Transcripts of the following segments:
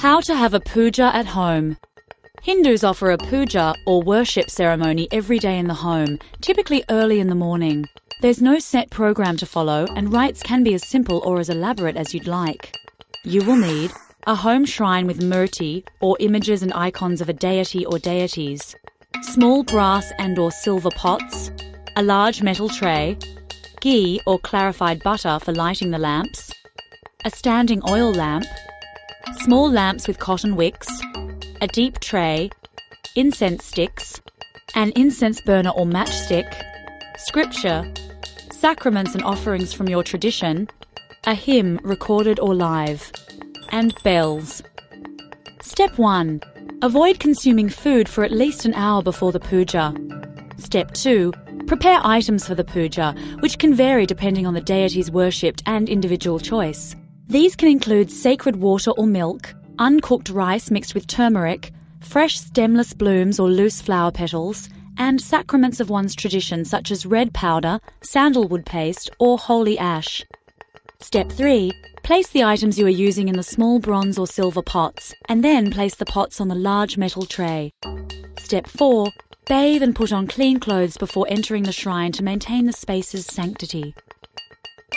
How to have a puja at home. Hindus offer a puja or worship ceremony every day in the home, typically early in the morning. There's no set program to follow, and rites can be as simple or as elaborate as you'd like. You will need a home shrine with murti or images and icons of a deity or deities, small brass and or silver pots, a large metal tray, ghee or clarified butter for lighting the lamps, a standing oil lamp, small lamps with cotton wicks, a deep tray, incense sticks, an incense burner or matchstick, scripture, sacraments and offerings from your tradition, a hymn recorded or live, and bells. Step 1. Avoid consuming food for at least an hour before the puja. Step 2. Prepare items for the puja, which can vary depending on the deities worshipped and individual choice. These can include sacred water or milk, uncooked rice mixed with turmeric, fresh stemless blooms or loose flower petals, and sacraments of one's tradition such as red powder, sandalwood paste, or holy ash. Step 3. Place the items you are using in the small bronze or silver pots, and then place the pots on the large metal tray. Step 4. Bathe and put on clean clothes before entering the shrine to maintain the space's sanctity.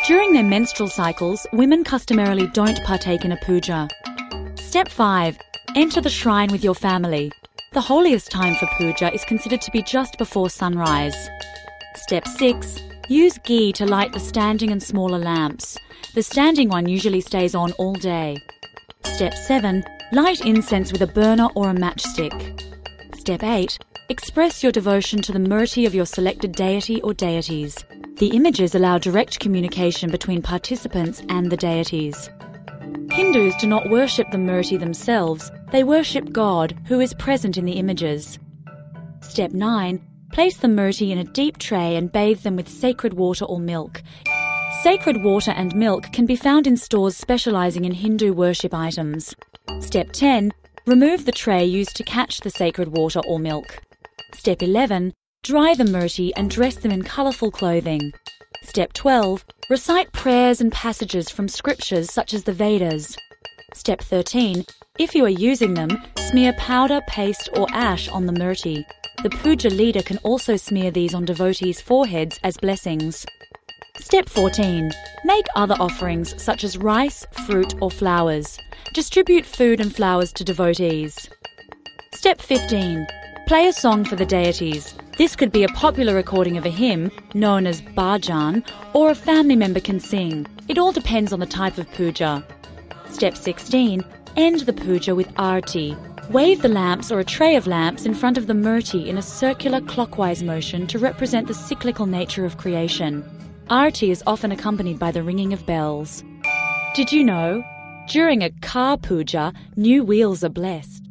During their menstrual cycles, women customarily don't partake in a puja. Step 5. Enter the shrine with your family. The holiest time for puja is considered to be just before sunrise. Step 6. Use ghee to light the standing and smaller lamps. The standing one usually stays on all day. Step 7. Light incense with a burner or a matchstick. Step 8. Express your devotion to the murti of your selected deity or deities. The images allow direct communication between participants and the deities. Hindus do not worship the murti themselves, they worship God, who is present in the images. Step 9. Place the murti in a deep tray and bathe them with sacred water or milk. Sacred water and milk can be found in stores specializing in Hindu worship items. Step 10. Remove the tray used to catch the sacred water or milk. Step 11. Dry the murti and dress them in colourful clothing. Step 12. Recite prayers and passages from scriptures such as the Vedas. Step 13. If you are using them, smear powder, paste, or ash on the murti. The puja leader can also smear these on devotees' foreheads as blessings. Step 14. Make other offerings such as rice, fruit, or flowers. Distribute food and flowers to devotees. Step 15. Play a song for the deities. This could be a popular recording of a hymn, known as bhajan, or a family member can sing. It all depends on the type of puja. Step 16. End the puja with arti. Wave the lamps or a tray of lamps in front of the murti in a circular clockwise motion to represent the cyclical nature of creation. Arti is often accompanied by the ringing of bells. Did you know? During a car puja, new wheels are blessed.